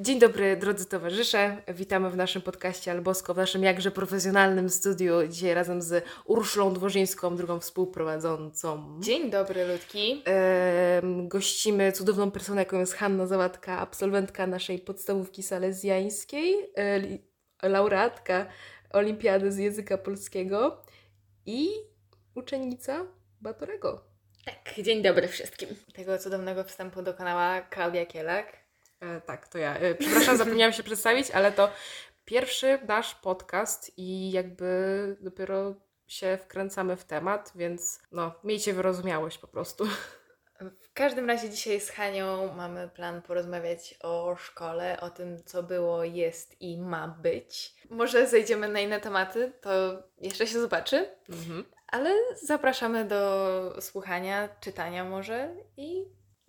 Dzień dobry, drodzy towarzysze. Witamy w naszym podcaście Albosko, w naszym jakże profesjonalnym studiu. Dzisiaj razem z Urszulą Dworzyńską, drugą współprowadzącą. Dzień dobry, Ludki. Gościmy cudowną personę, jaką jest Hanna Załatka, absolwentka naszej podstawówki salezjańskiej, e, laureatka Olimpiady z języka polskiego i uczennica Batorego. Tak, dzień dobry wszystkim. Tego cudownego wstępu dokonała Klaudia Kielak. E, tak, to ja. E, przepraszam, zapomniałam się przedstawić, ale to pierwszy nasz podcast i jakby dopiero się wkręcamy w temat, więc no, miejcie wyrozumiałość po prostu. W każdym razie dzisiaj z Hanią mamy plan porozmawiać o szkole, o tym, co było, jest i ma być. Może zejdziemy na inne tematy, to jeszcze się zobaczy, Mhm. ale zapraszamy do słuchania, czytania może i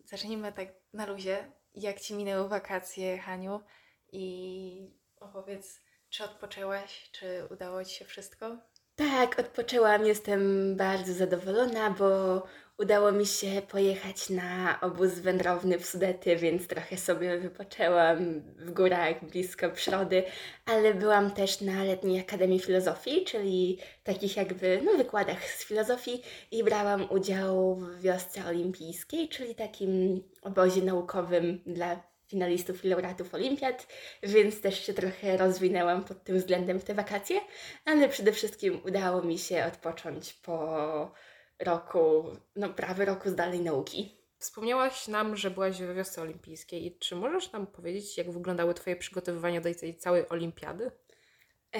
zacznijmy tak na luzie. Jak Ci minęły wakacje, Haniu? I opowiedz, czy odpoczęłaś, czy udało Ci się wszystko? Tak, odpoczęłam, jestem bardzo zadowolona, bo udało mi się pojechać na obóz wędrowny w Sudety, więc trochę sobie wypoczęłam w górach blisko przyrody, ale byłam też na letniej Akademii Filozofii, czyli takich jakby no, wykładach z filozofii i brałam udział w wiosce olimpijskiej, czyli takim obozie naukowym dla finalistów i laureatów olimpiad, więc też się trochę rozwinęłam pod tym względem w te wakacje, ale przede wszystkim udało mi się odpocząć po roku, no prawie roku zdalnej nauki. Wspomniałaś nam, że byłaś we wiosce olimpijskiej i czy możesz nam powiedzieć, jak wyglądały Twoje przygotowywania do tej całej olimpiady? E,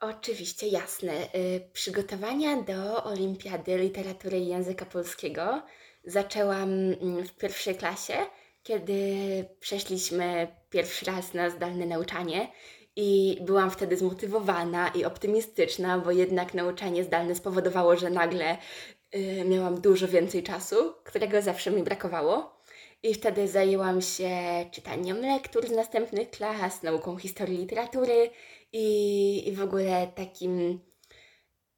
oczywiście, jasne. E, przygotowania do Olimpiady Literatury i Języka Polskiego zaczęłam mm, w pierwszej klasie, kiedy przeszliśmy pierwszy raz na zdalne nauczanie i byłam wtedy zmotywowana i optymistyczna, bo jednak nauczanie zdalne spowodowało, że nagle y, miałam dużo więcej czasu, którego zawsze mi brakowało. I wtedy zajęłam się czytaniem lektur z następnych klas, nauką historii literatury i, i w ogóle takim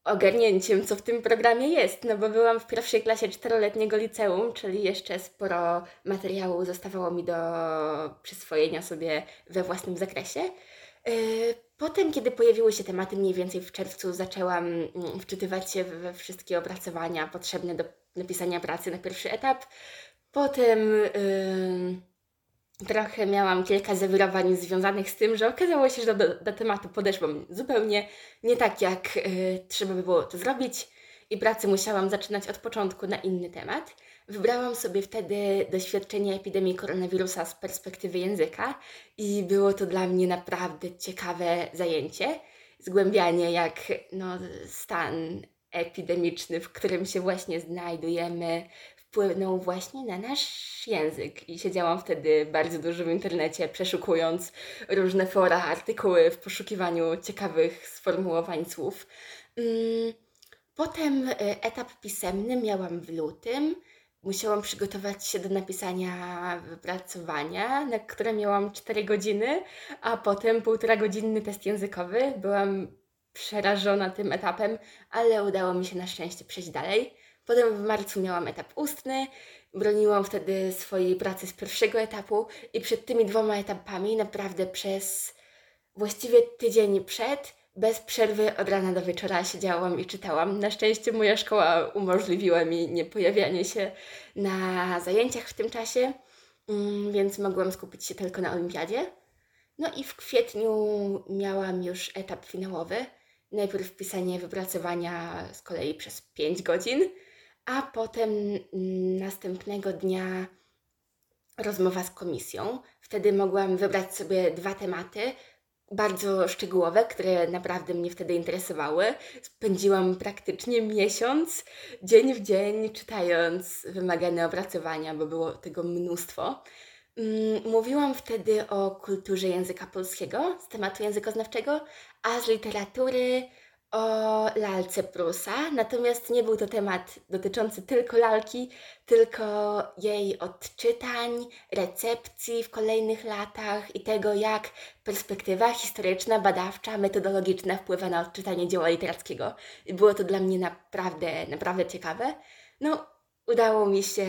ogarnięciem, co w tym programie jest, no bo byłam w pierwszej klasie czteroletniego liceum, czyli jeszcze sporo materiału zostawało mi do przyswojenia sobie we własnym zakresie. Yy, Potem, kiedy pojawiły się tematy mniej więcej w czerwcu, zaczęłam mm, wczytywać się we wszystkie opracowania potrzebne do napisania pracy na pierwszy etap. Potem yy, trochę miałam kilka zawirowań związanych z tym, że okazało się, że do, do tematu podeszłam zupełnie nie tak, jak yy, trzeba by było to zrobić i pracę musiałam zaczynać od początku na inny temat. Wybrałam sobie wtedy doświadczenie epidemii koronawirusa z perspektywy języka i było to dla mnie naprawdę ciekawe zajęcie. Zgłębianie, jak no, stan epidemiczny, w którym się właśnie znajdujemy, wpłynął właśnie na nasz język. I siedziałam wtedy bardzo dużo w internecie, przeszukując różne fora, artykuły w poszukiwaniu ciekawych sformułowań słów. Mm, Potem y, etap pisemny miałam w lutym. Musiałam przygotować się do napisania wypracowania, na które miałam 4 godziny, a potem półtora godzinny test językowy. Byłam przerażona tym etapem, ale udało mi się na szczęście przejść dalej. Potem w marcu miałam etap ustny. Broniłam wtedy swojej pracy z pierwszego etapu i przed tymi dwoma etapami naprawdę przez właściwie tydzień przed, bez przerwy od rana do wieczora siedziałam i czytałam. Na szczęście moja szkoła umożliwiła mi nie pojawianie się na zajęciach w tym czasie, mm, więc mogłam skupić się tylko na olimpiadzie. No i w kwietniu miałam już etap finałowy. Najpierw pisanie wypracowania z kolei przez 5 godzin, a potem następnego dnia rozmowa z komisją. Wtedy mogłam wybrać sobie dwa tematy, bardzo szczegółowe, które naprawdę mnie wtedy interesowały. Spędziłam praktycznie miesiąc, dzień w dzień, czytając wymagane opracowania, bo było tego mnóstwo. Mm, Mówiłam wtedy o kulturze języka polskiego z tematu językoznawczego, a z literatury o lalce Prusa. Natomiast nie był to temat dotyczący tylko lalki, tylko jej odczytań, recepcji w kolejnych latach i tego, jak perspektywa historyczna, badawcza, metodologiczna wpływa na odczytanie dzieła literackiego. I było to dla mnie naprawdę, naprawdę ciekawe. No, udało mi się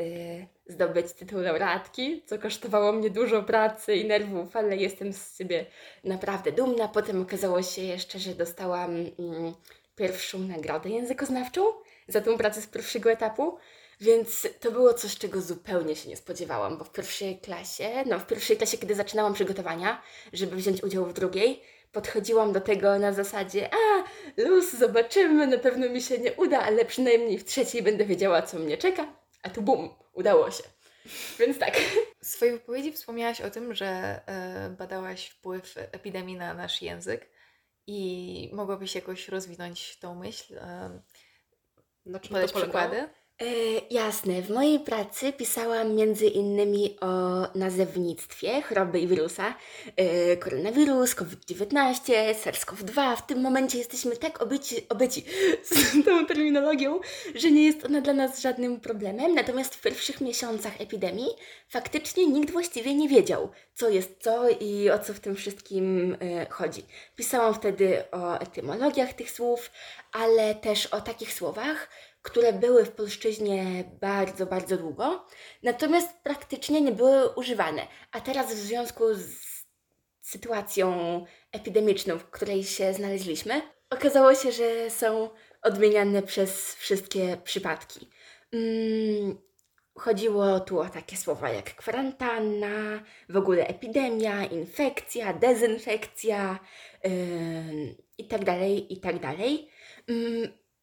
y, zdobyć tytuł laureatki, co kosztowało mnie dużo pracy i nerwów, ale jestem z siebie naprawdę dumna. Potem okazało się jeszcze, że dostałam mm, pierwszą nagrodę językoznawczą za tą pracę z pierwszego etapu. Więc to było coś, czego zupełnie się nie spodziewałam, bo w pierwszej klasie, no w pierwszej klasie, kiedy zaczynałam przygotowania, żeby wziąć udział w drugiej, podchodziłam do tego na zasadzie, a luz, zobaczymy, na pewno mi się nie uda, ale przynajmniej w trzeciej będę wiedziała, co mnie czeka. A tu bum, udało się. Więc tak. W swojej wypowiedzi wspomniałaś o tym, że y, badałaś wpływ epidemii na nasz język i mogłabyś jakoś rozwinąć tą myśl. Y, czym to polegało? przykłady? E, jasne, w mojej pracy pisałam między innymi o nazewnictwie choroby i wirusa. E, koronawirus, COVID-19, SARS-CoV-2. W tym momencie jesteśmy tak obyci, obyci z tą terminologią, że nie jest ona dla nas żadnym problemem. Natomiast w pierwszych miesiącach epidemii faktycznie nikt właściwie nie wiedział, co jest co i o co w tym wszystkim e, chodzi. Pisałam wtedy o etymologiach tych słów, ale też o takich słowach, które były w polszczyźnie bardzo, bardzo długo, natomiast praktycznie nie były używane. A teraz w związku z sytuacją epidemiczną, w której się znaleźliśmy, okazało się, że są odmieniane przez wszystkie przypadki. Mm, chodziło tu o takie słowa jak kwarantanna, w ogóle epidemia, infekcja, dezynfekcja yy, i tak dalej,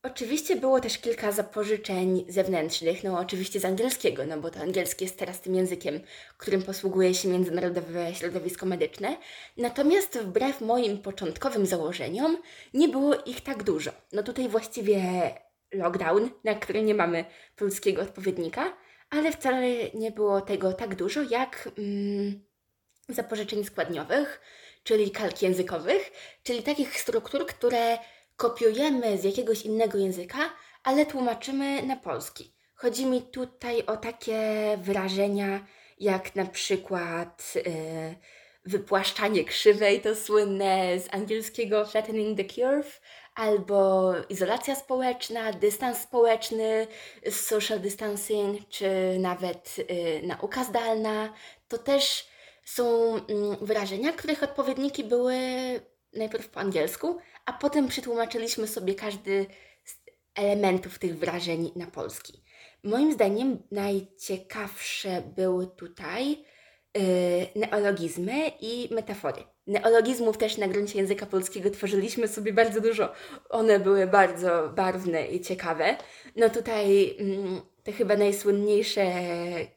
Oczywiście było też kilka zapożyczeń zewnętrznych, no oczywiście z angielskiego, no bo to angielski jest teraz tym językiem, którym posługuje się międzynarodowe środowisko medyczne. Natomiast wbrew moim początkowym założeniom nie było ich tak dużo. No tutaj właściwie lockdown, na który nie mamy polskiego odpowiednika, ale wcale nie było tego tak dużo jak mm, zapożyczeń składniowych, czyli kalk językowych, czyli takich struktur, które kopiujemy z jakiegoś innego języka, ale tłumaczymy na polski. Chodzi mi tutaj o takie wyrażenia jak na przykład yy, wypłaszczanie krzywej, to słynne z angielskiego flattening the curve, albo izolacja społeczna, dystans społeczny, social distancing, czy nawet yy, nauka zdalna. To też są yy, wyrażenia, których odpowiedniki były najpierw po angielsku, a potem przetłumaczyliśmy sobie każdy z elementów tych wrażeń na polski. Moim zdaniem najciekawsze były tutaj yy, neologizmy i metafory. Neologizmów też na gruncie języka polskiego tworzyliśmy sobie bardzo dużo. One były bardzo barwne i ciekawe. No tutaj mm, te chyba najsłynniejsze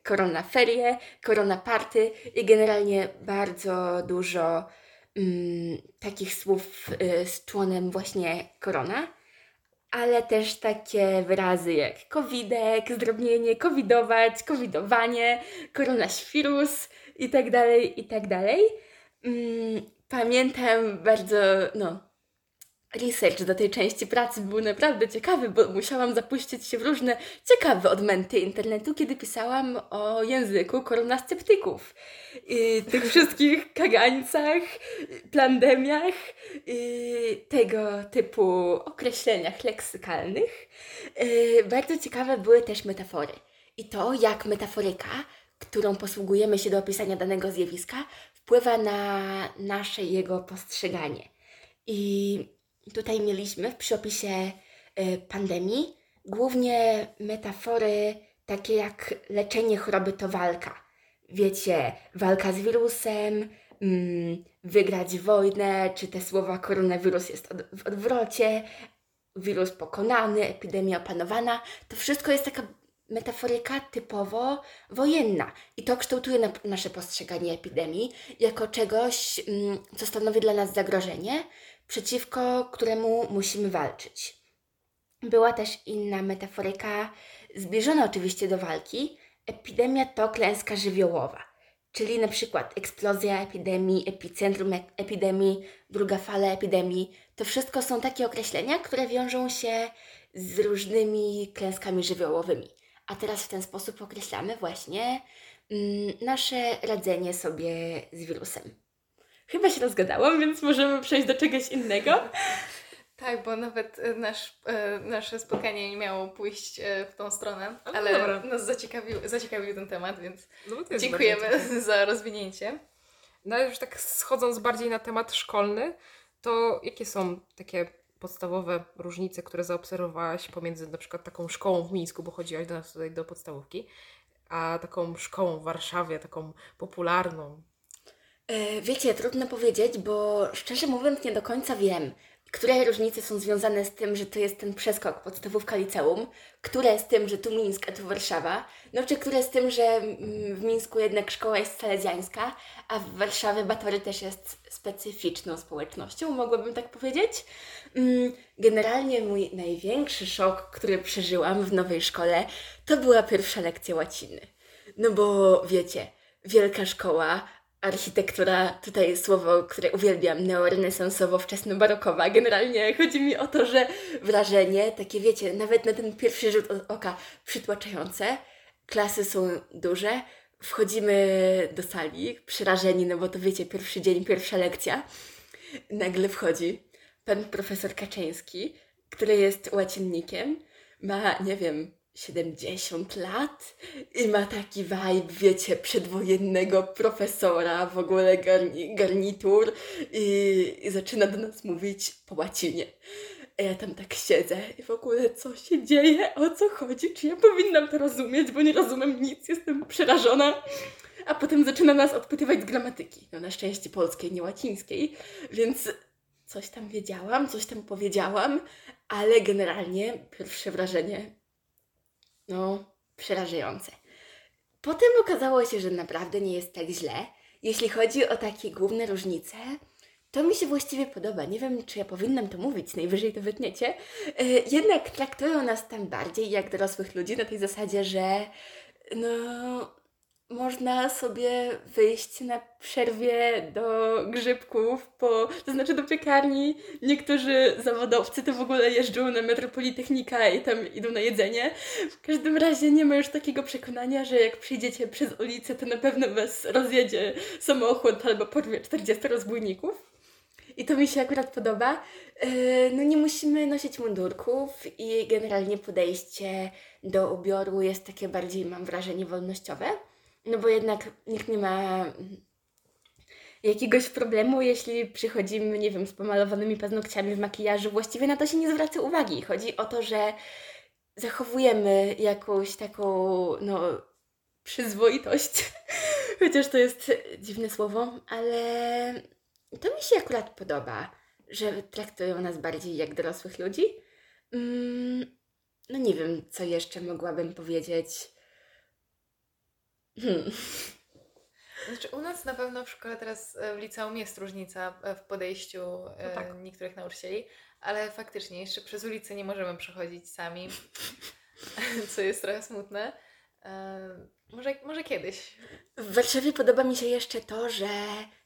korona ferie, korona party i generalnie bardzo dużo mm, takich słów y, z członem właśnie korona, ale też takie wyrazy jak covidek, zdrobnienie, covidować, covidowanie, koronaświrus i tak dalej, i tak dalej. Mm, pamiętam bardzo, no, research do tej części pracy był naprawdę ciekawy, bo musiałam zapuścić się w różne ciekawe odmęty internetu, kiedy pisałam o języku koronasceptyków. I tych wszystkich kagańcach, plandemiach, tego typu określeniach leksykalnych. Bardzo ciekawe były też metafory. I to, jak metaforyka, którą posługujemy się do opisania danego zjawiska, wpływa na nasze jego postrzeganie. I Tutaj mieliśmy w przepisie y, pandemii głównie metafory takie jak leczenie choroby to walka. Wiecie, walka z wirusem, mm, wygrać wojnę, czy te słowa koronawirus jest w odwrocie, wirus pokonany, epidemia opanowana. To wszystko jest taka metaforyka typowo wojenna i to kształtuje na, nasze postrzeganie epidemii jako czegoś, mm, co stanowi dla nas zagrożenie, przeciwko któremu musimy walczyć. Była też inna metaforyka, zbliżona oczywiście do walki. Epidemia to klęska żywiołowa, czyli na przykład eksplozja epidemii, epicentrum epidemii, druga fala epidemii. To wszystko są takie określenia, które wiążą się z różnymi klęskami żywiołowymi. A teraz w ten sposób określamy właśnie mm, nasze radzenie sobie z wirusem. Chyba się rozgadałam, więc możemy przejść do czegoś innego. Tak, bo nawet e, nasz, e, nasze spotkanie nie miało pójść e, w tą stronę, No ale dobra. nas zaciekawił, zaciekawił ten temat, więc No, bo to jest dziękujemy za rozwinięcie. No ale już tak schodząc bardziej na temat szkolny, to jakie są takie podstawowe różnice, które zaobserwowałaś pomiędzy na przykład taką szkołą w Mińsku, bo chodziłaś do nas tutaj do podstawówki, a taką szkołą w Warszawie, taką popularną. E, Wiecie, trudno powiedzieć, bo szczerze mówiąc nie do końca wiem, które różnice są związane z tym, że to jest ten przeskok podstawówka liceum, które z tym, że tu Mińsk, a tu Warszawa, no czy które z tym, że mm, w Mińsku jednak szkoła jest salezjańska, a w Warszawie Batory też jest specyficzną społecznością, mogłabym tak powiedzieć. Mm, Generalnie mój największy szok, który przeżyłam w nowej szkole, to była pierwsza lekcja łaciny. No bo wiecie, wielka szkoła, architektura, tutaj słowo, które uwielbiam, neorenesansowo-wczesno-barokowa. Generalnie chodzi mi o to, że wrażenie, takie wiecie, nawet na ten pierwszy rzut oka przytłaczające, klasy są duże, wchodzimy do sali, przerażeni, no bo to wiecie, pierwszy dzień, pierwsza lekcja. Nagle wchodzi pan profesor Kaczyński, który jest łacinnikiem, ma, nie wiem, 70 lat i ma taki vibe, wiecie, przedwojennego profesora, w ogóle garni, garnitur i, i zaczyna do nas mówić po łacinie. A ja tam tak siedzę i w ogóle co się dzieje, o co chodzi, czy ja powinnam to rozumieć, bo nie rozumiem nic, jestem przerażona. A potem zaczyna nas odpytywać z gramatyki, no na szczęście polskiej, nie łacińskiej, więc coś tam wiedziałam, coś tam powiedziałam, ale generalnie pierwsze wrażenie no, przerażające. Potem okazało się, że naprawdę nie jest tak źle. Jeśli chodzi o takie główne różnice, to mi się właściwie podoba. Nie wiem, czy ja powinnam to mówić, najwyżej to wytniecie. E, Jednak traktują nas tam bardziej jak dorosłych ludzi, na tej zasadzie, że no, można sobie wyjść na przerwie do grzybków, po, to znaczy do piekarni. Niektórzy zawodowcy to w ogóle jeżdżą na Metropolitechnika i tam idą na jedzenie. W każdym razie nie ma już takiego przekonania, że jak przyjdziecie przez ulicę, to na pewno was rozjedzie samochód albo porwie 40 rozbójników. I to mi się akurat podoba. Yy, No nie musimy nosić mundurków i generalnie podejście do ubioru jest takie bardziej, mam wrażenie, wolnościowe. No bo jednak nikt nie ma jakiegoś problemu, jeśli przychodzimy, nie wiem, z pomalowanymi paznokciami w makijażu. Właściwie na to się nie zwraca uwagi. Chodzi o to, że zachowujemy jakąś taką, no, przyzwoitość. Chociaż to jest dziwne słowo, ale to mi się akurat podoba, że traktują nas bardziej jak dorosłych ludzi. Mm, no nie wiem, co jeszcze mogłabym powiedzieć. Hmm. Znaczy, u nas na pewno w szkole teraz e, w liceum jest różnica e, w podejściu e, No tak. niektórych nauczycieli, ale faktycznie jeszcze przez ulicę nie możemy przechodzić sami, co jest trochę smutne. Może, może kiedyś. W Warszawie podoba mi się jeszcze to, że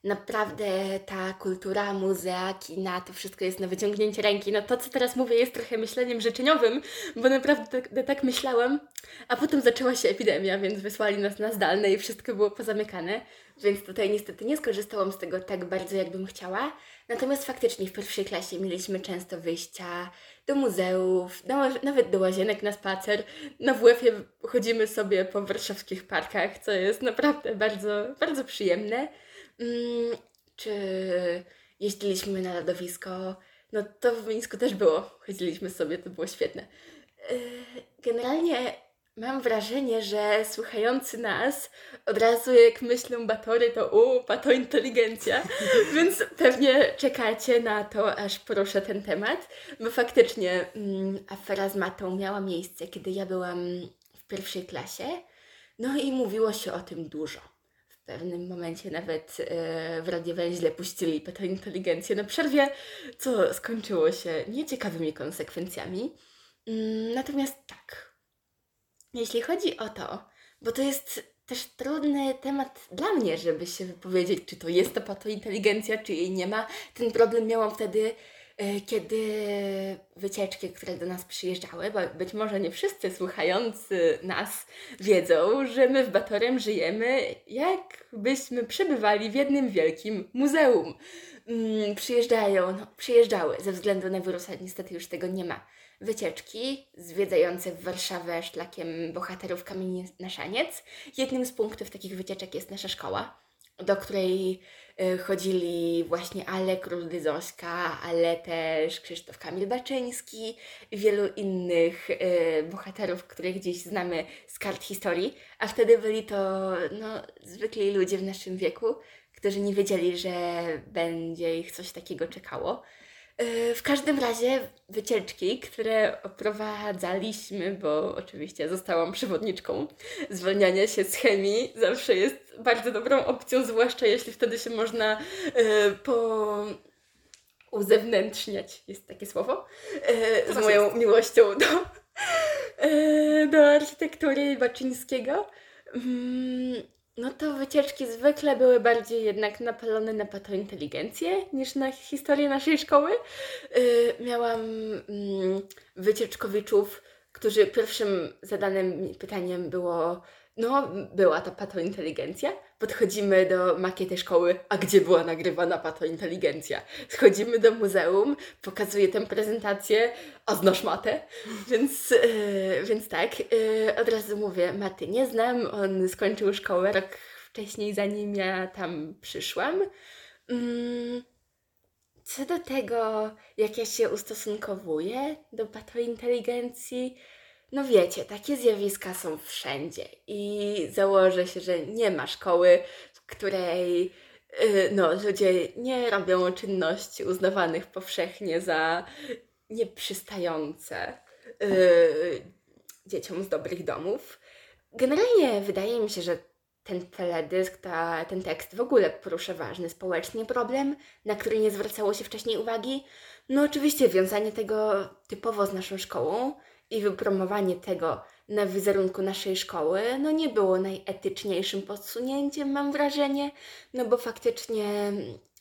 naprawdę ta kultura, muzea, kina, to wszystko jest na wyciągnięcie ręki. No to, co teraz mówię, jest trochę myśleniem życzeniowym, bo naprawdę tak, tak myślałam, a potem zaczęła się epidemia, więc wysłali nas na zdalne i wszystko było pozamykane, więc tutaj niestety nie skorzystałam z tego tak bardzo, jakbym chciała. Natomiast faktycznie w pierwszej klasie mieliśmy często wyjścia do muzeów, do, nawet do łazienek na spacer. Na WF-ie chodzimy sobie po warszawskich parkach, co jest naprawdę bardzo, bardzo przyjemne. Mm, czy jeździliśmy na lodowisko? No to w Mińsku też było. Chodziliśmy sobie, to było świetne. Yy, Generalnie mam wrażenie, że słuchający nas od razu jak myślą Batory, to u, to inteligencja. Więc pewnie czekacie na to, aż poruszę ten temat, bo faktycznie mm, afera z matą miała miejsce, kiedy ja byłam w pierwszej klasie. No i mówiło się o tym dużo. W pewnym momencie nawet e, w radiowęźle puścili petę inteligencję na przerwie, co skończyło się nieciekawymi konsekwencjami. Mm, Natomiast tak, jeśli chodzi o to, bo to jest też trudny temat dla mnie, żeby się wypowiedzieć, czy to jest to patointeligencja, czy jej nie ma. Ten problem miałam wtedy e, kiedy wycieczki, które do nas przyjeżdżały, bo być może nie wszyscy słuchający nas wiedzą, że my w Batorem żyjemy, jakbyśmy przebywali w jednym wielkim muzeum. Mm, przyjeżdżają, no, przyjeżdżały, ze względu na wirusa niestety już tego nie ma. Wycieczki zwiedzające Warszawę szlakiem bohaterów Kamieni na Szaniec. Jednym z punktów takich wycieczek jest nasza szkoła, do której y, chodzili właśnie Alek Rudy Zośka, ale też Krzysztof Kamil Baczyński i wielu innych y, bohaterów, których dziś znamy z kart historii, a wtedy byli to no, zwykli ludzie w naszym wieku, którzy nie wiedzieli, że będzie ich coś takiego czekało. E, w każdym razie wycieczki, które oprowadzaliśmy, bo oczywiście zostałam przewodniczką, zwolnianie się z chemii zawsze jest bardzo dobrą opcją, zwłaszcza jeśli wtedy się można e, po uzewnętrzniać, jest takie słowo, e, z moją miłością do, do architektury Baczyńskiego. Mm, no to wycieczki zwykle były bardziej jednak napalone na patointeligencję niż na historię naszej szkoły. Yy, miałam yy, wycieczkowiczów, którzy pierwszym zadanym pytaniem było no, była ta patointeligencja. Podchodzimy do makiety szkoły, a gdzie była nagrywana patointeligencja? Schodzimy do muzeum, pokazuję tę prezentację, a znasz matę? Więc, yy, więc tak, yy, od razu mówię, maty nie znam, on skończył szkołę rok wcześniej, zanim ja tam przyszłam. Yy. Co do tego, jak ja się ustosunkowuję do patointeligencji, no wiecie, takie zjawiska są wszędzie i założę się, że nie ma szkoły, w której yy, no, ludzie nie robią czynności uznawanych powszechnie za nieprzystające yy, dzieciom z dobrych domów. Generalnie wydaje mi się, że ten teledysk, ta, ten tekst w ogóle porusza ważny społecznie problem, na który nie zwracało się wcześniej uwagi. No oczywiście wiązanie tego typowo z naszą szkołą, i wypromowanie tego na wizerunku naszej szkoły, no nie było najetyczniejszym podsunięciem, mam wrażenie, no bo faktycznie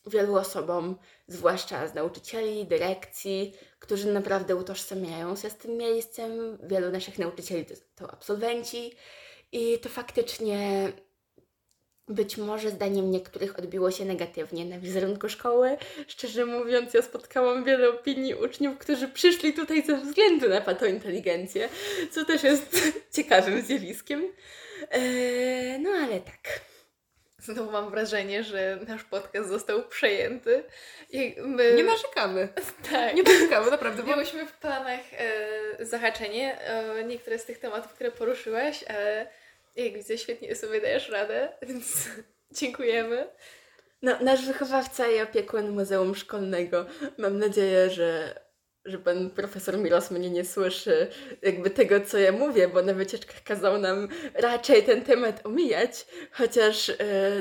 wielu osobom, zwłaszcza z nauczycieli, dyrekcji, którzy naprawdę utożsamiają się z tym miejscem, wielu naszych nauczycieli to, to absolwenci i to faktycznie być może zdaniem niektórych odbiło się negatywnie na wizerunku szkoły. Szczerze mówiąc, ja spotkałam wiele opinii uczniów, którzy przyszli tutaj ze względu na patointeligencję, co też jest ciekawym zjawiskiem. Eee, no ale tak. Znowu mam wrażenie, że nasz podcast został przejęty. I my... Nie narzekamy. Tak. Nie narzekamy, naprawdę. Miałyśmy w planach e, zahaczenie e, niektóre z tych tematów, które poruszyłaś, ale jak widzę, świetnie sobie dajesz radę, więc dziękujemy. No, nasz wychowawca i opiekun Muzeum Szkolnego. Mam nadzieję, że, że pan profesor Miros mnie nie słyszy jakby tego, co ja mówię, bo na wycieczkach kazał nam raczej ten temat omijać, chociaż e,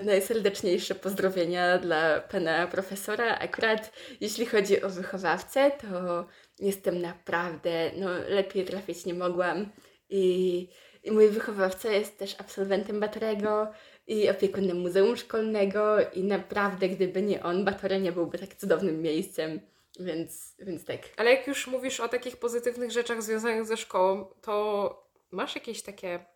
najserdeczniejsze pozdrowienia dla pana profesora. Akurat jeśli chodzi o wychowawcę, to jestem naprawdę, no lepiej trafić nie mogłam i i mój wychowawca jest też absolwentem Batorego i opiekunem Muzeum Szkolnego i naprawdę gdyby nie on, Batore nie byłby tak cudownym miejscem, więc, więc tak. Ale jak już mówisz o takich pozytywnych rzeczach związanych ze szkołą, to masz jakieś takie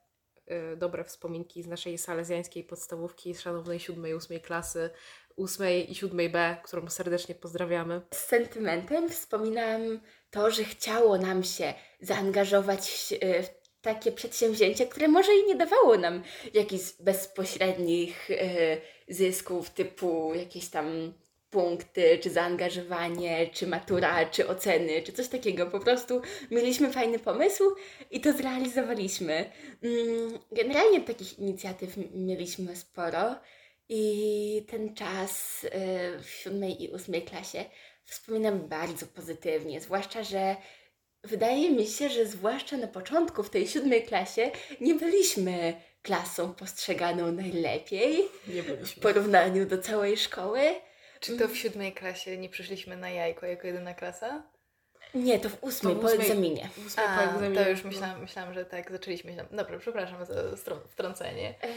y, dobre wspominki z naszej salezjańskiej podstawówki, z szanownej siódmej, ósmej klasy, ósmej i siódmej B, którą serdecznie pozdrawiamy. Z sentymentem wspominam to, że chciało nam się zaangażować w takie przedsięwzięcie, które może i nie dawało nam jakichś bezpośrednich e, zysków, typu jakieś tam punkty, czy zaangażowanie, czy matura, czy oceny, czy coś takiego. Po prostu mieliśmy fajny pomysł i to zrealizowaliśmy. Mm, generalnie takich inicjatyw mieliśmy sporo i ten czas e, w siódmej i ósmej klasie wspominam bardzo pozytywnie, zwłaszcza, że wydaje mi się, że zwłaszcza na początku, w tej siódmej klasie, nie byliśmy klasą postrzeganą najlepiej nie byliśmy. w porównaniu do całej szkoły. Czy to w siódmej klasie nie przyszliśmy na jajko jako jedyna klasa? Nie, to w ósmej, to po egzaminie. W ósmej A, po egzaminie. To już myślałam, myślałam, że tak, zaczęliśmy się. Dobra, przepraszam za wtrącenie. E,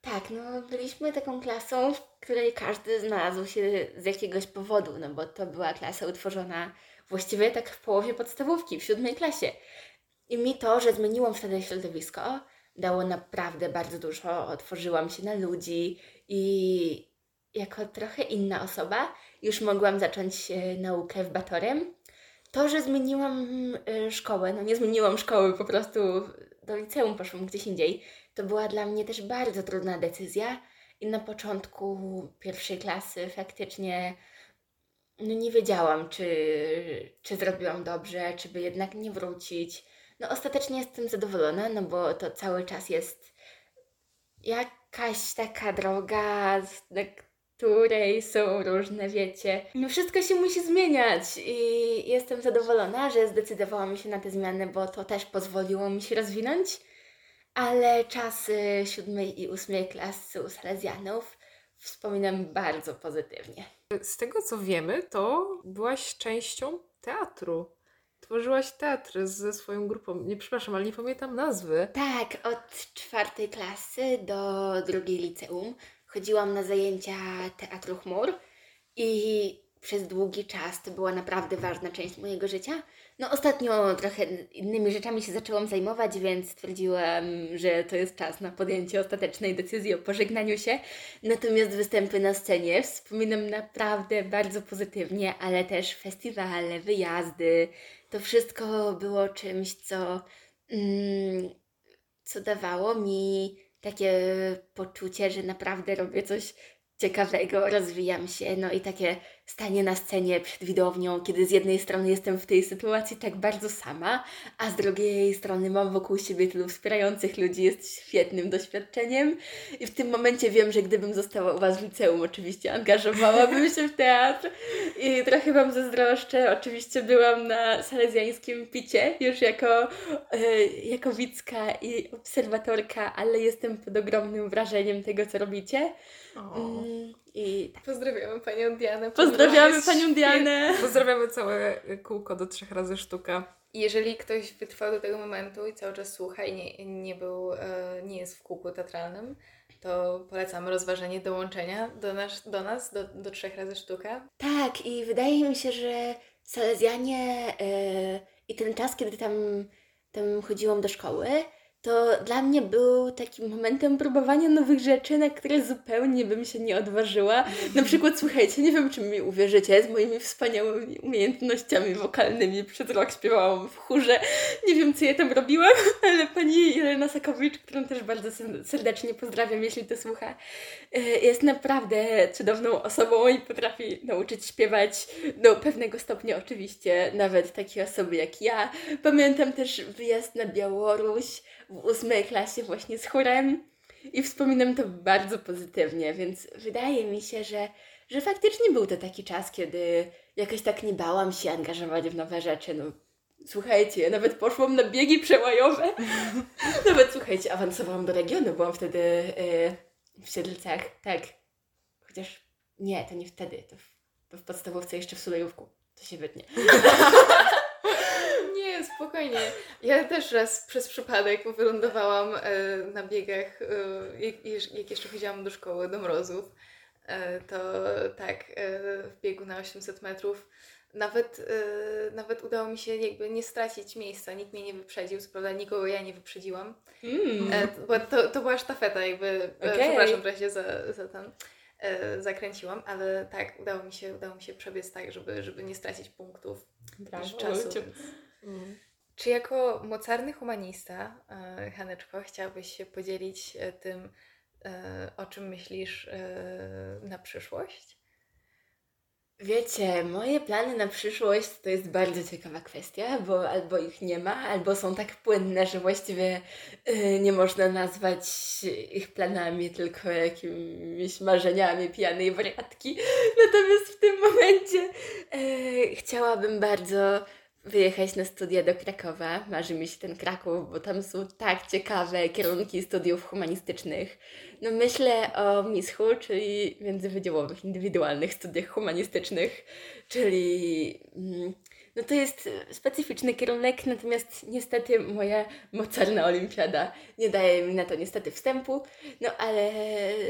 Tak, no byliśmy taką klasą, w której każdy znalazł się z jakiegoś powodu, no bo to była klasa utworzona właściwie tak w połowie podstawówki, w siódmej klasie. I mi to, że zmieniłam wtedy środowisko, dało naprawdę bardzo dużo. Otworzyłam się na ludzi i jako trochę inna osoba już mogłam zacząć e, naukę w Batorem. To, że zmieniłam e, szkołę, no nie zmieniłam szkoły, po prostu do liceum poszłam gdzieś indziej, to była dla mnie też bardzo trudna decyzja. I na początku pierwszej klasy faktycznie no nie wiedziałam, czy, czy zrobiłam dobrze, czy by jednak nie wrócić. No ostatecznie jestem zadowolona, no bo to cały czas jest jakaś taka droga, na której są różne, wiecie. No wszystko się musi zmieniać i jestem zadowolona, że zdecydowałam się na te zmiany, bo to też pozwoliło mi się rozwinąć. Ale czasy siódmej i ósmej klasy u Salezjanów wspominam bardzo pozytywnie. Z tego co wiemy, to byłaś częścią teatru. Tworzyłaś teatr ze swoją grupą. Nie, przepraszam, ale nie pamiętam nazwy. Tak, od czwartej klasy do drugiej liceum chodziłam na zajęcia teatru chmur i przez długi czas to była naprawdę ważna część mojego życia. No ostatnio trochę innymi rzeczami się zaczęłam zajmować, więc stwierdziłam, że to jest czas na podjęcie ostatecznej decyzji o pożegnaniu się. Natomiast występy na scenie wspominam naprawdę bardzo pozytywnie, ale też festiwale, wyjazdy. To wszystko było czymś, co, mm, co dawało mi takie poczucie, że naprawdę robię coś ciekawego, rozwijam się, no i takie stanie na scenie przed widownią, kiedy z jednej strony jestem w tej sytuacji tak bardzo sama, a z drugiej strony mam wokół siebie tylu wspierających ludzi, jest świetnym doświadczeniem i w tym momencie wiem, że gdybym została u Was w liceum, oczywiście angażowałabym się w teatr i trochę Wam zazdroszczę, oczywiście byłam na salezjańskim picie już jako, yy, jako widzka i obserwatorka, ale jestem pod ogromnym wrażeniem tego, co robicie. Mm, I tak. Pozdrawiamy Panią Dianę. Pozdrawiamy Panią Dianę. Pozdrawiamy całe kółko do trzech razy sztuka. Jeżeli ktoś wytrwał do tego momentu i cały czas słucha i nie, nie był, e, nie jest w kółku teatralnym, to polecamy rozważenie dołączenia do, nas, do nas, do, do trzech razy sztuka. Tak, i wydaje mi się, że Salezjanie yy, i ten czas, kiedy tam, tam chodziłam do szkoły, to dla mnie był takim momentem próbowania nowych rzeczy, na które zupełnie bym się nie odważyła. Na przykład, słuchajcie, nie wiem, czy mi uwierzycie, z moimi wspaniałymi umiejętnościami wokalnymi przez rok śpiewałam w chórze. Nie wiem, co ja tam robiłam, ale pani Jelena Sakowicz, którą też bardzo serdecznie pozdrawiam, jeśli to słucha, e, jest naprawdę cudowną osobą i potrafi nauczyć śpiewać do pewnego stopnia oczywiście, nawet takie osoby jak ja. Pamiętam też wyjazd na Białoruś, w ósmej klasie właśnie z chórem i wspominam to bardzo pozytywnie, więc wydaje mi się, że, że faktycznie był to taki czas, kiedy jakoś tak nie bałam się angażować w nowe rzeczy. No, słuchajcie, ja nawet poszłam na biegi przełajowe. nawet, słuchajcie, awansowałam do regionu, byłam wtedy yy, w Siedlcach, tak. Chociaż nie, to nie wtedy, to w, to w jeszcze w Sulejówku. To się wytnie. Nie, spokojnie. Ja też raz przez przypadek wylądowałam e, na biegach, e, jak, jeszcze chodziłam do szkoły, do mrozów. E, to tak, w biegu na 800 metrów nawet, nawet udało mi się jakby nie stracić miejsca, nikt mnie nie wyprzedził, co prawda nikogo ja nie wyprzedziłam, mm. bo to, to była sztafeta jakby, okay. przepraszam wreszcie za, za ten, zakręciłam, ale tak, udało mi się, udało mi się przebiec tak, żeby, żeby nie stracić punktów Brawo, czasu. Więc... Mm. Czy jako mocarny humanista, e, Haneczko, chciałabyś się podzielić e, tym, e, o czym myślisz na przyszłość? Wiecie, moje plany na przyszłość to jest bardzo ciekawa kwestia, bo albo ich nie ma, albo są tak płynne, że właściwie nie można nazwać ich planami, tylko jakimiś marzeniami pijanej wariatki. Natomiast w tym momencie chciałabym bardzo wyjechać na studia do Krakowa. Marzy mi się ten Kraków, bo tam są tak ciekawe kierunki studiów humanistycznych. No myślę o MISHU, czyli międzywydziałowych indywidualnych studiach humanistycznych, czyli mm, no to jest specyficzny kierunek, natomiast niestety moja mocarna olimpiada nie daje mi na to niestety wstępu, no ale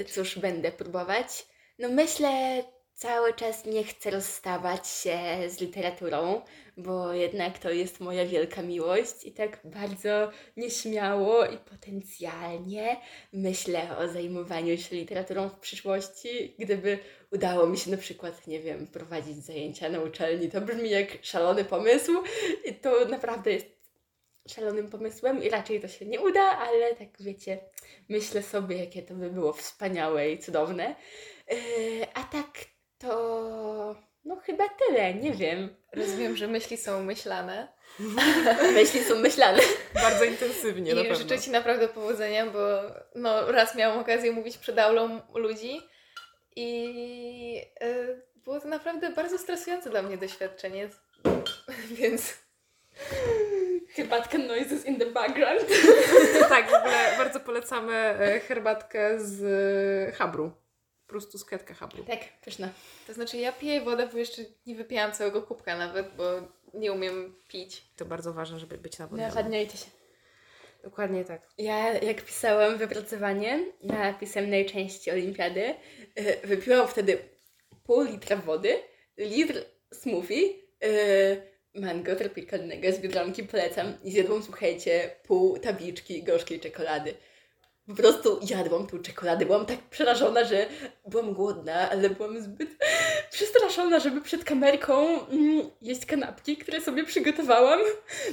cóż, będę próbować. No myślę, cały czas nie chcę rozstawać się z literaturą, bo jednak to jest moja wielka miłość i tak bardzo nieśmiało i potencjalnie myślę o zajmowaniu się literaturą w przyszłości. Gdyby udało mi się na przykład, nie wiem, prowadzić zajęcia na uczelni, to brzmi jak szalony pomysł i to naprawdę jest szalonym pomysłem i raczej to się nie uda, ale tak wiecie, myślę sobie, jakie to by było wspaniałe i cudowne. Yy, a tak to no chyba tyle, nie wiem. Rozumiem, że myśli są myślane. Myśli są myślane. Bardzo intensywnie, I na pewno. życzę Ci naprawdę powodzenia, bo no, raz miałam okazję mówić przed aulą ludzi i y, było to naprawdę bardzo stresujące dla mnie doświadczenie, więc Herbatka noises in the background. tak, w ogóle bardzo polecamy e, herbatkę z e, habru. Po prostu z kwiatka. Tak, pyszna. to znaczy ja piję wodę, bo jeszcze nie wypijałam całego kubka nawet, bo nie umiem pić. To bardzo ważne, żeby być nawodnionym. Nawadniajcie się. Dokładnie tak. Ja, jak pisałam wypracowanie na pisemnej części olimpiady, y, wypiłam wtedy pół litra wody, litr smoothie, y, mango tropikalnego z Biedronki polecam i zjadłam, słuchajcie, pół tabliczki gorzkiej czekolady. Po prostu jadłam tą czekoladę. Byłam tak przerażona, że byłam głodna, ale byłam zbyt przestraszona, żeby przed kamerką mm, jeść kanapki, które sobie przygotowałam.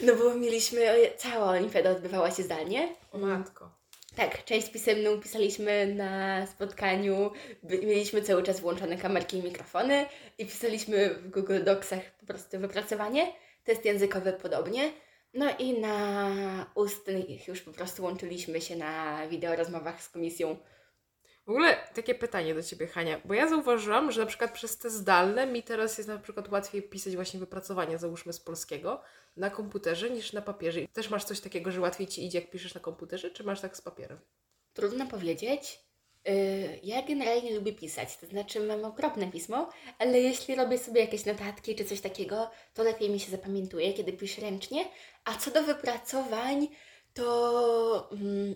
No bo mieliśmy, cała olimpiada odbywała się zdalnie. O matko. Tak, część pisemną pisaliśmy na spotkaniu, mieliśmy cały czas włączone kamerki i mikrofony i pisaliśmy w Google Docsach po prostu wypracowanie, test językowy podobnie. No i na ustnych już po prostu łączyliśmy się na wideorozmowach z komisją. W ogóle takie pytanie do Ciebie, Hania, bo ja zauważyłam, że na przykład przez te zdalne mi teraz jest na przykład łatwiej pisać właśnie wypracowania, załóżmy z polskiego, na komputerze niż na papierze. Też masz coś takiego, że łatwiej Ci idzie, jak piszesz na komputerze, czy masz tak z papierem? Trudno powiedzieć. Yy, Ja generalnie lubię pisać, to znaczy mam okropne pismo, ale jeśli robię sobie jakieś notatki czy coś takiego, to lepiej mi się zapamiętuje, kiedy piszę ręcznie. A co do wypracowań, to mm,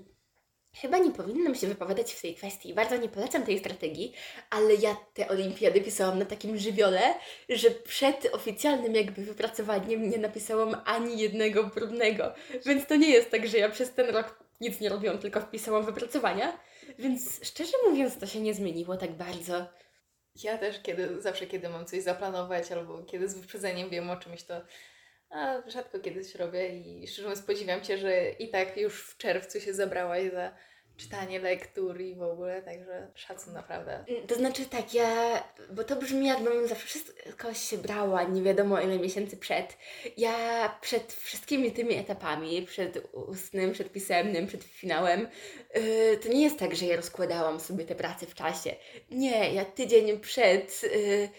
chyba nie powinnam się wypowiadać w tej kwestii. Bardzo nie polecam tej strategii, ale ja te olimpiady pisałam na takim żywiole, że przed oficjalnym jakby wypracowaniem nie napisałam ani jednego próbnego. Więc to nie jest tak, że ja przez ten rok nic nie robiłam, tylko wpisałam wypracowania. Więc szczerze mówiąc, to się nie zmieniło tak bardzo. Ja też kiedy, zawsze kiedy mam coś zaplanować albo kiedy z wyprzedzeniem wiem o czymś, to a, rzadko kiedyś robię i szczerze mówiąc spodziewam się, że i tak już w czerwcu się zabrałaś za czytanie lektur i w ogóle, także szacun naprawdę. Mm, To znaczy tak, ja, bo to brzmi jakbym za wszystko się brała, nie wiadomo ile miesięcy przed. Ja przed wszystkimi tymi etapami, przed ustnym, przed pisemnym, przed finałem, yy, to nie jest tak, że ja rozkładałam sobie te prace w czasie. Nie, ja tydzień przed yy,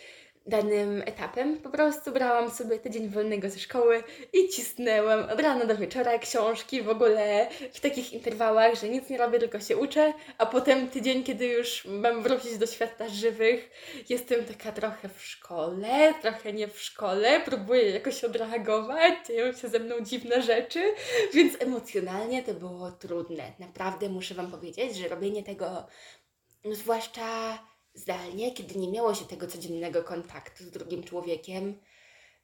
danym etapem po prostu brałam sobie tydzień wolnego ze szkoły i cisnęłam od rana do wieczora książki w ogóle w takich interwałach, że nic nie robię, tylko się uczę, a potem tydzień, kiedy już mam wrócić do świata żywych, jestem taka trochę w szkole, trochę nie w szkole, próbuję jakoś odreagować, dzieją się ze mną dziwne rzeczy, więc emocjonalnie to było trudne. Naprawdę muszę Wam powiedzieć, że robienie tego, no zwłaszcza zdalnie, kiedy nie miało się tego codziennego kontaktu z drugim człowiekiem,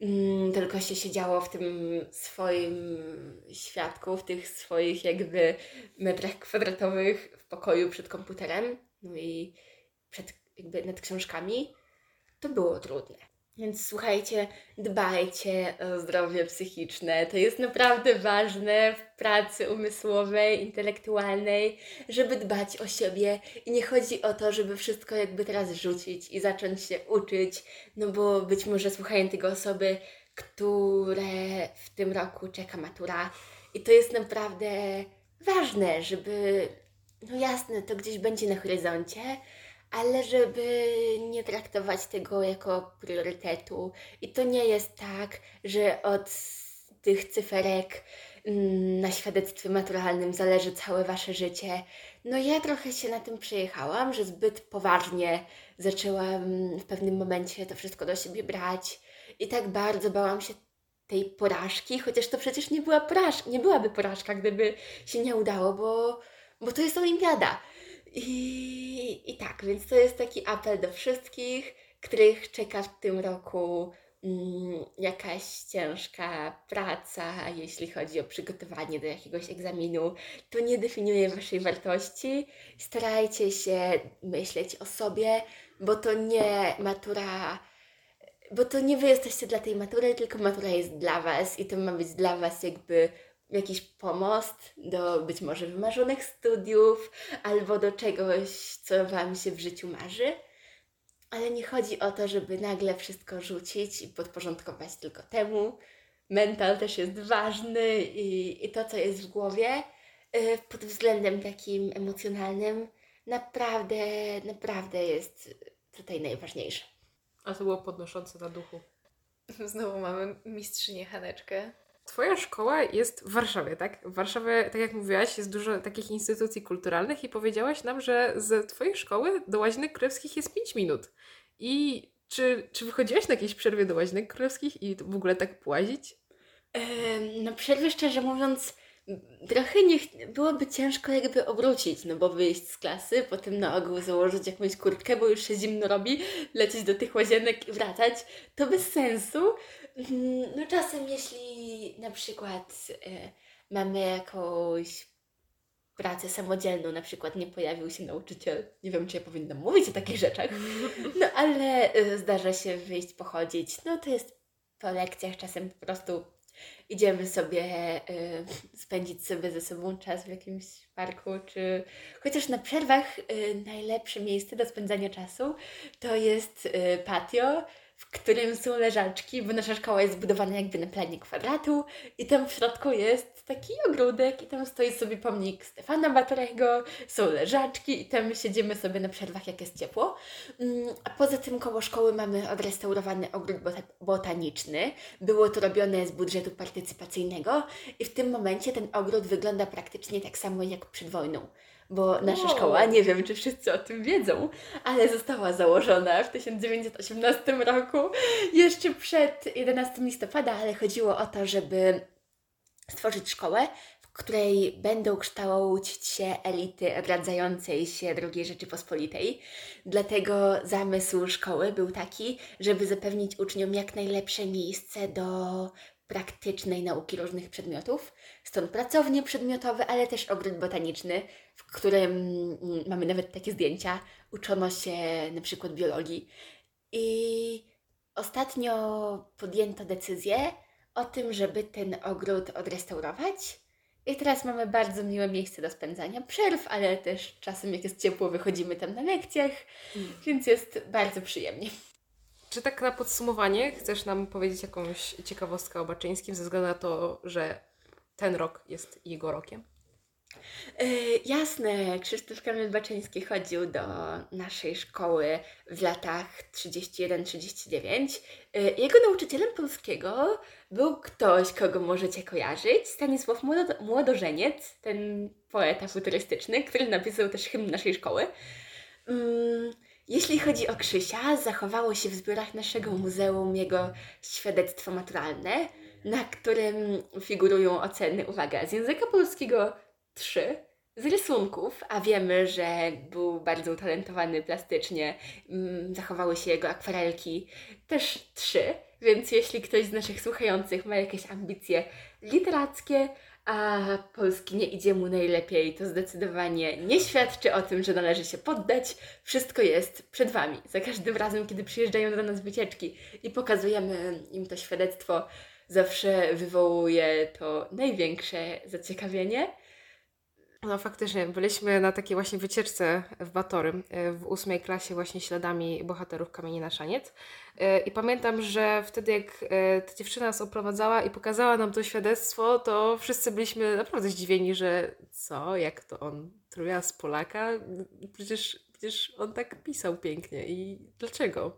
mm, tylko się siedziało w tym swoim świadku, w tych swoich jakby metrach kwadratowych w pokoju przed komputerem, no i przed jakby nad książkami, to było trudne. Więc słuchajcie, dbajcie o zdrowie psychiczne. To jest naprawdę ważne w pracy umysłowej, intelektualnej, żeby dbać o siebie. I nie chodzi o to, żeby wszystko jakby teraz rzucić i zacząć się uczyć, no bo być może słuchają tego osoby, które w tym roku czeka matura. I to jest naprawdę ważne, żeby, no jasne, to gdzieś będzie na horyzoncie, ale żeby nie traktować tego jako priorytetu. I to nie jest tak, że od tych cyferek mm, na świadectwie maturalnym zależy całe wasze życie. No ja trochę się na tym przejechałam, że zbyt poważnie zaczęłam w pewnym momencie to wszystko do siebie brać i tak bardzo bałam się tej porażki, chociaż to przecież nie była porażka, nie byłaby porażka, gdyby się nie udało, bo, bo to jest olimpiada. I, I tak, więc to jest taki apel do wszystkich, których czeka w tym roku mm, jakaś ciężka praca, jeśli chodzi o przygotowanie do jakiegoś egzaminu. To nie definiuje Waszej wartości. Starajcie się myśleć o sobie, bo to nie matura bo to nie wy jesteście dla tej matury, tylko matura jest dla was i to ma być dla was jakby jakiś pomost do być może wymarzonych studiów albo do czegoś, co wam się w życiu marzy. Ale nie chodzi o to, żeby nagle wszystko rzucić i podporządkować tylko temu. Mental też jest ważny i, i to, co jest w głowie, yy, pod względem takim emocjonalnym, naprawdę, naprawdę jest tutaj najważniejsze. A to było podnoszące na duchu. Znowu mamy mistrzynię Haneczkę. Twoja szkoła jest w Warszawie, tak? W Warszawie, tak jak mówiłaś, jest dużo takich instytucji kulturalnych i powiedziałaś nam, że z Twojej szkoły do Łazienek Królewskich jest 5 minut. I czy, czy wychodziłaś na jakieś przerwy do Łazienek Królewskich i w ogóle tak płazić? Ehm, no przerwy szczerze mówiąc trochę nie byłoby ciężko jakby obrócić, no bo wyjść z klasy, potem na ogół założyć jakąś kurtkę, bo już się zimno robi, lecieć do tych łazienek i wracać, to bez sensu. Mm, no czasem jeśli na przykład e, mamy jakąś pracę samodzielną, na przykład nie pojawił się nauczyciel, nie wiem czy ja powinnam mówić o takich rzeczach, no ale e, zdarza się wyjść, pochodzić, no to jest po lekcjach czasem po prostu idziemy sobie y, spędzić sobie ze sobą czas w jakimś parku, czy chociaż na przerwach y, najlepsze miejsce do spędzania czasu to jest y, patio, w którym są leżaczki, bo nasza szkoła jest zbudowana jakby na planie kwadratu i tam w środku jest taki ogródek i tam stoi sobie pomnik Stefana Batorego, są leżaczki i tam siedzimy sobie na przerwach, jak jest ciepło. Mm, a poza tym koło szkoły mamy odrestaurowany ogród botaniczny. Było to robione z budżetu partycypacyjnego i w tym momencie ten ogród wygląda praktycznie tak samo jak przed wojną bo nasza wow. szkoła, nie wiem czy wszyscy o tym wiedzą, ale została założona w 1918 roku, jeszcze przed 11 listopada, ale chodziło o to, żeby stworzyć szkołę, w której będą kształcić się elity odradzającej się II Rzeczypospolitej. Dlatego zamysł szkoły był taki, żeby zapewnić uczniom jak najlepsze miejsce do praktycznej nauki różnych przedmiotów. Stąd pracownie przedmiotowe, ale też ogród botaniczny, w którym mm, mamy nawet takie zdjęcia. Uczono się na przykład biologii. I ostatnio podjęto decyzję o tym, żeby ten ogród odrestaurować. I teraz mamy bardzo miłe miejsce do spędzania przerw, ale też czasem jak jest ciepło wychodzimy tam na lekcjach, mm. więc jest bardzo przyjemnie. Czy tak na podsumowanie chcesz nam powiedzieć jakąś ciekawostkę o Baczyńskim ze względu na to, że ten rok jest jego rokiem? Yy, jasne, Krzysztof Kamil Baczyński chodził do naszej szkoły w latach 31-39. Yy, jego nauczycielem polskiego był ktoś, kogo możecie kojarzyć, Stanisław Młodożeniec, ten poeta futurystyczny, który napisał też hymn naszej szkoły. Yy, jeśli chodzi o Krzysia, zachowało się w zbiorach naszego muzeum jego świadectwo maturalne, na którym figurują oceny, uwaga, z języka polskiego 3, z rysunków, a wiemy, że był bardzo utalentowany plastycznie, mm, zachowały się jego akwarelki też 3, więc jeśli ktoś z naszych słuchających ma jakieś ambicje literackie, a Polski nie idzie mu najlepiej, to zdecydowanie nie świadczy o tym, że należy się poddać. Wszystko jest przed Wami. Za każdym razem, kiedy przyjeżdżają do nas wycieczki i pokazujemy im to świadectwo, zawsze wywołuje to największe zaciekawienie. No faktycznie, byliśmy na takiej właśnie wycieczce w Batorym e, w ósmej klasie właśnie śladami bohaterów Kamieni na Szaniec. E, I pamiętam, że wtedy jak e, ta dziewczyna nas oprowadzała i pokazała nam to świadectwo, to wszyscy byliśmy naprawdę zdziwieni, że co, jak to on, trójka z Polaka? Przecież, przecież on tak pisał pięknie i dlaczego?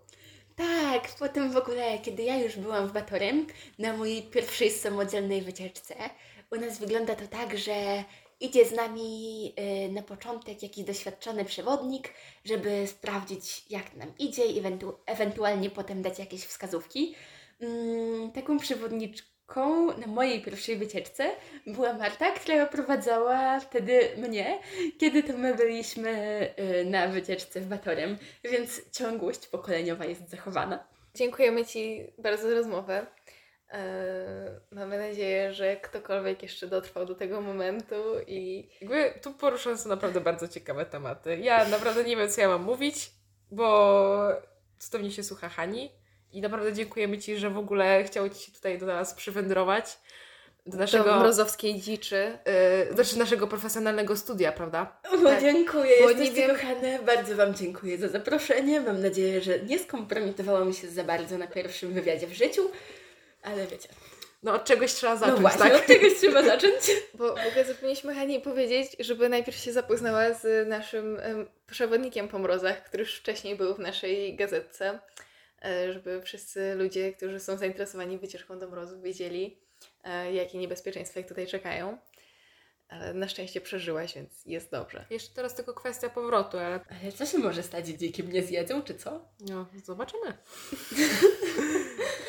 Tak, potem w ogóle, kiedy ja już byłam w Batorym na mojej pierwszej samodzielnej wycieczce, u nas wygląda to tak, że idzie z nami y, na początek jakiś doświadczony przewodnik, żeby sprawdzić, jak nam idzie i ewentu ewentualnie potem dać jakieś wskazówki. Mm, taką przewodnicz Towarzyską na mojej pierwszej wycieczce była Marta, która prowadzała wtedy mnie, kiedy to my byliśmy y, na wycieczce w Batorem, więc ciągłość pokoleniowa jest zachowana. Dziękujemy Ci bardzo za rozmowę. Eee, mamy nadzieję, że ktokolwiek jeszcze dotrwał do tego momentu i Jakby tu poruszane są naprawdę bardzo ciekawe tematy. Ja naprawdę nie wiem, co ja mam mówić, bo cudownie się słucha Hani i naprawdę dziękujemy Ci, że w ogóle chciało Ci się tutaj do nas przywędrować. Do naszego, do mrozowskiej dziczy. yy, znaczy naszego profesjonalnego studia, prawda? O, Tak. dziękuję, Bo jesteście wiem- kochane. Bardzo Wam dziękuję za zaproszenie. Mam nadzieję, że nie skompromitowało mi się za bardzo na pierwszym wywiadzie w życiu, ale wiecie. No od czegoś trzeba zacząć, no właśnie, tak? od czegoś trzeba zacząć. Bo w ogóle zapomnieliśmy Hani powiedzieć, żeby najpierw się zapoznała z naszym em, przewodnikiem po mrozach, który już wcześniej był w naszej gazetce, e, żeby wszyscy ludzie, którzy są zainteresowani wycieczką do mrozów, wiedzieli, e, jakie niebezpieczeństwa ich tutaj czekają. Ale na szczęście przeżyłaś, więc jest dobrze. Jeszcze teraz tylko kwestia powrotu, ale Ale co się może stać, dzieci mnie zjedzą, czy co? no, zobaczymy.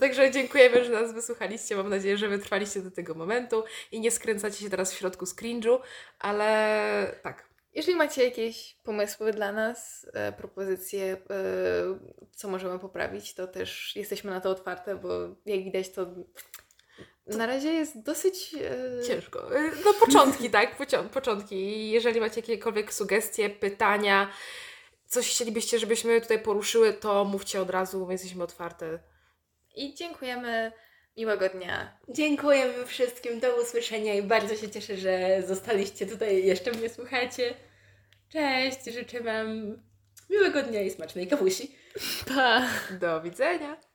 Także dziękujemy, że nas wysłuchaliście. Mam nadzieję, że wytrwaliście do tego momentu i nie skręcacie się teraz w środku z cringe'u, ale tak. Jeżeli macie jakieś pomysły dla nas, e, propozycje, e, co możemy poprawić, to też jesteśmy na to otwarte, bo jak widać, to na razie jest dosyć. E, Ciężko. Y, No początki, tak? Początki. Jeżeli macie jakiekolwiek sugestie, pytania, coś chcielibyście, żebyśmy tutaj poruszyły, to mówcie od razu, my jesteśmy otwarte. I dziękujemy. Miłego dnia. Dziękujemy wszystkim, do usłyszenia i bardzo się cieszę, że zostaliście tutaj jeszcze mnie słuchacie. Cześć, życzę Wam miłego dnia i smacznej kawusi. Pa! Do widzenia.